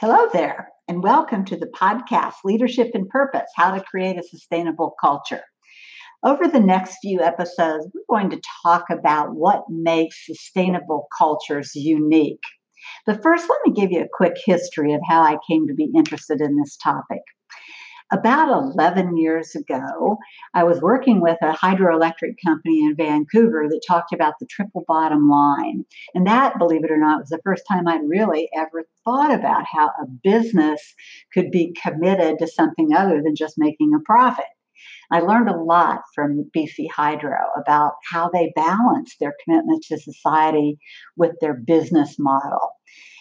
Hello there, and welcome to the podcast Leadership and Purpose How to Create a Sustainable Culture. Over the next few episodes, we're going to talk about what makes sustainable cultures unique. But first, let me give you a quick history of how I came to be interested in this topic about 11 years ago, I was working with a hydroelectric company in Vancouver that talked about the triple bottom line. And that, believe it or not, was the first time I'd really ever thought about how a business could be committed to something other than just making a profit. I learned a lot from BC Hydro about how they balance their commitment to society with their business model.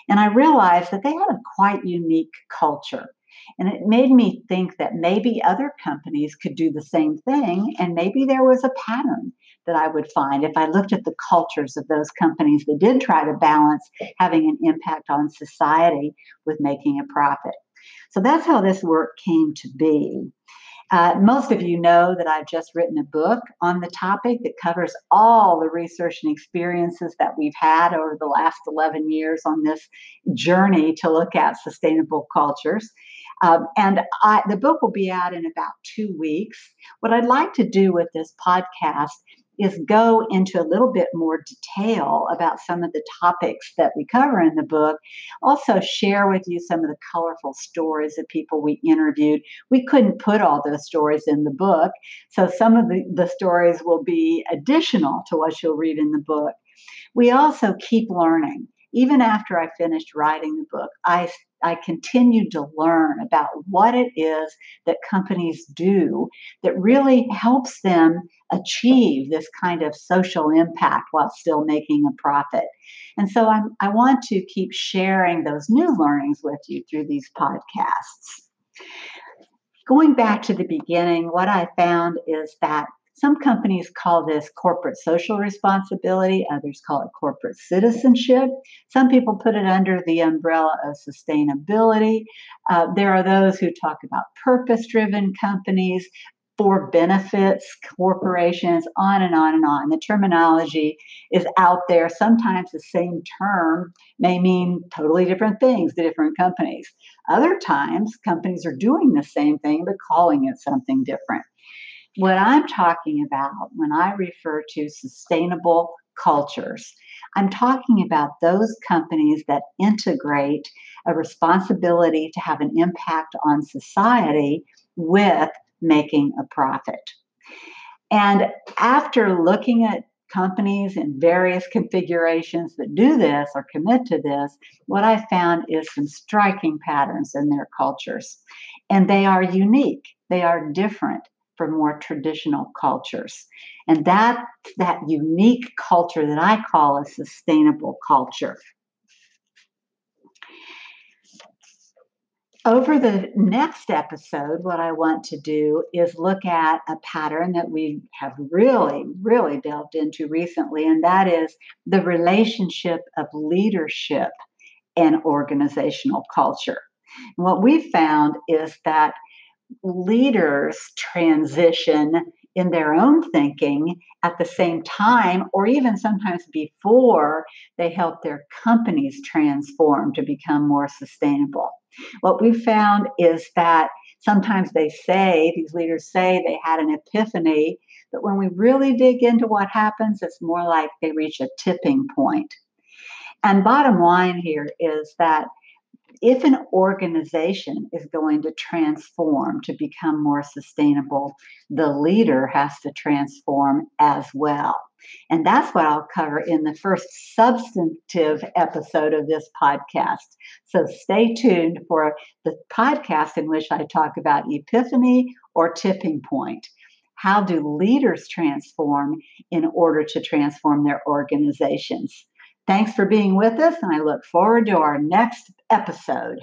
And I realized that they had a quite unique culture. And it made me think that maybe other companies could do the same thing, and maybe there was a pattern that I would find if I looked at the cultures of those companies that did try to balance having an impact on society with making a profit. So that's how this work came to be. Uh, most of you know that I've just written a book on the topic that covers all the research and experiences that we've had over the last 11 years on this journey to look at sustainable cultures. Um, and I, the book will be out in about two weeks. What I'd like to do with this podcast is go into a little bit more detail about some of the topics that we cover in the book. Also, share with you some of the colorful stories of people we interviewed. We couldn't put all those stories in the book, so some of the, the stories will be additional to what you'll read in the book. We also keep learning. Even after I finished writing the book, I I continued to learn about what it is that companies do that really helps them achieve this kind of social impact while still making a profit. And so I'm, I want to keep sharing those new learnings with you through these podcasts. Going back to the beginning, what I found is that some companies call this corporate social responsibility, others call it corporate citizenship. Some people put it under the umbrella of sustainability. Uh, there are those who talk about purpose driven companies, for benefits, corporations, on and on and on. The terminology is out there. Sometimes the same term may mean totally different things to different companies. Other times, companies are doing the same thing but calling it something different. What I'm talking about when I refer to sustainable cultures, I'm talking about those companies that integrate a responsibility to have an impact on society with making a profit. And after looking at companies in various configurations that do this or commit to this, what I found is some striking patterns in their cultures. And they are unique, they are different for more traditional cultures. And that that unique culture that I call a sustainable culture. Over the next episode, what I want to do is look at a pattern that we have really, really delved into recently, and that is the relationship of leadership and organizational culture. And what we found is that leaders transition in their own thinking at the same time, or even sometimes before they help their companies transform to become more sustainable. What we found is that sometimes they say, these leaders say they had an epiphany, but when we really dig into what happens, it's more like they reach a tipping point. And bottom line here is that if an organization is going to transform to become more sustainable, the leader has to transform as well. And that's what I'll cover in the first substantive episode of this podcast. So stay tuned for the podcast in which I talk about epiphany or tipping point. How do leaders transform in order to transform their organizations? Thanks for being with us, and I look forward to our next episode.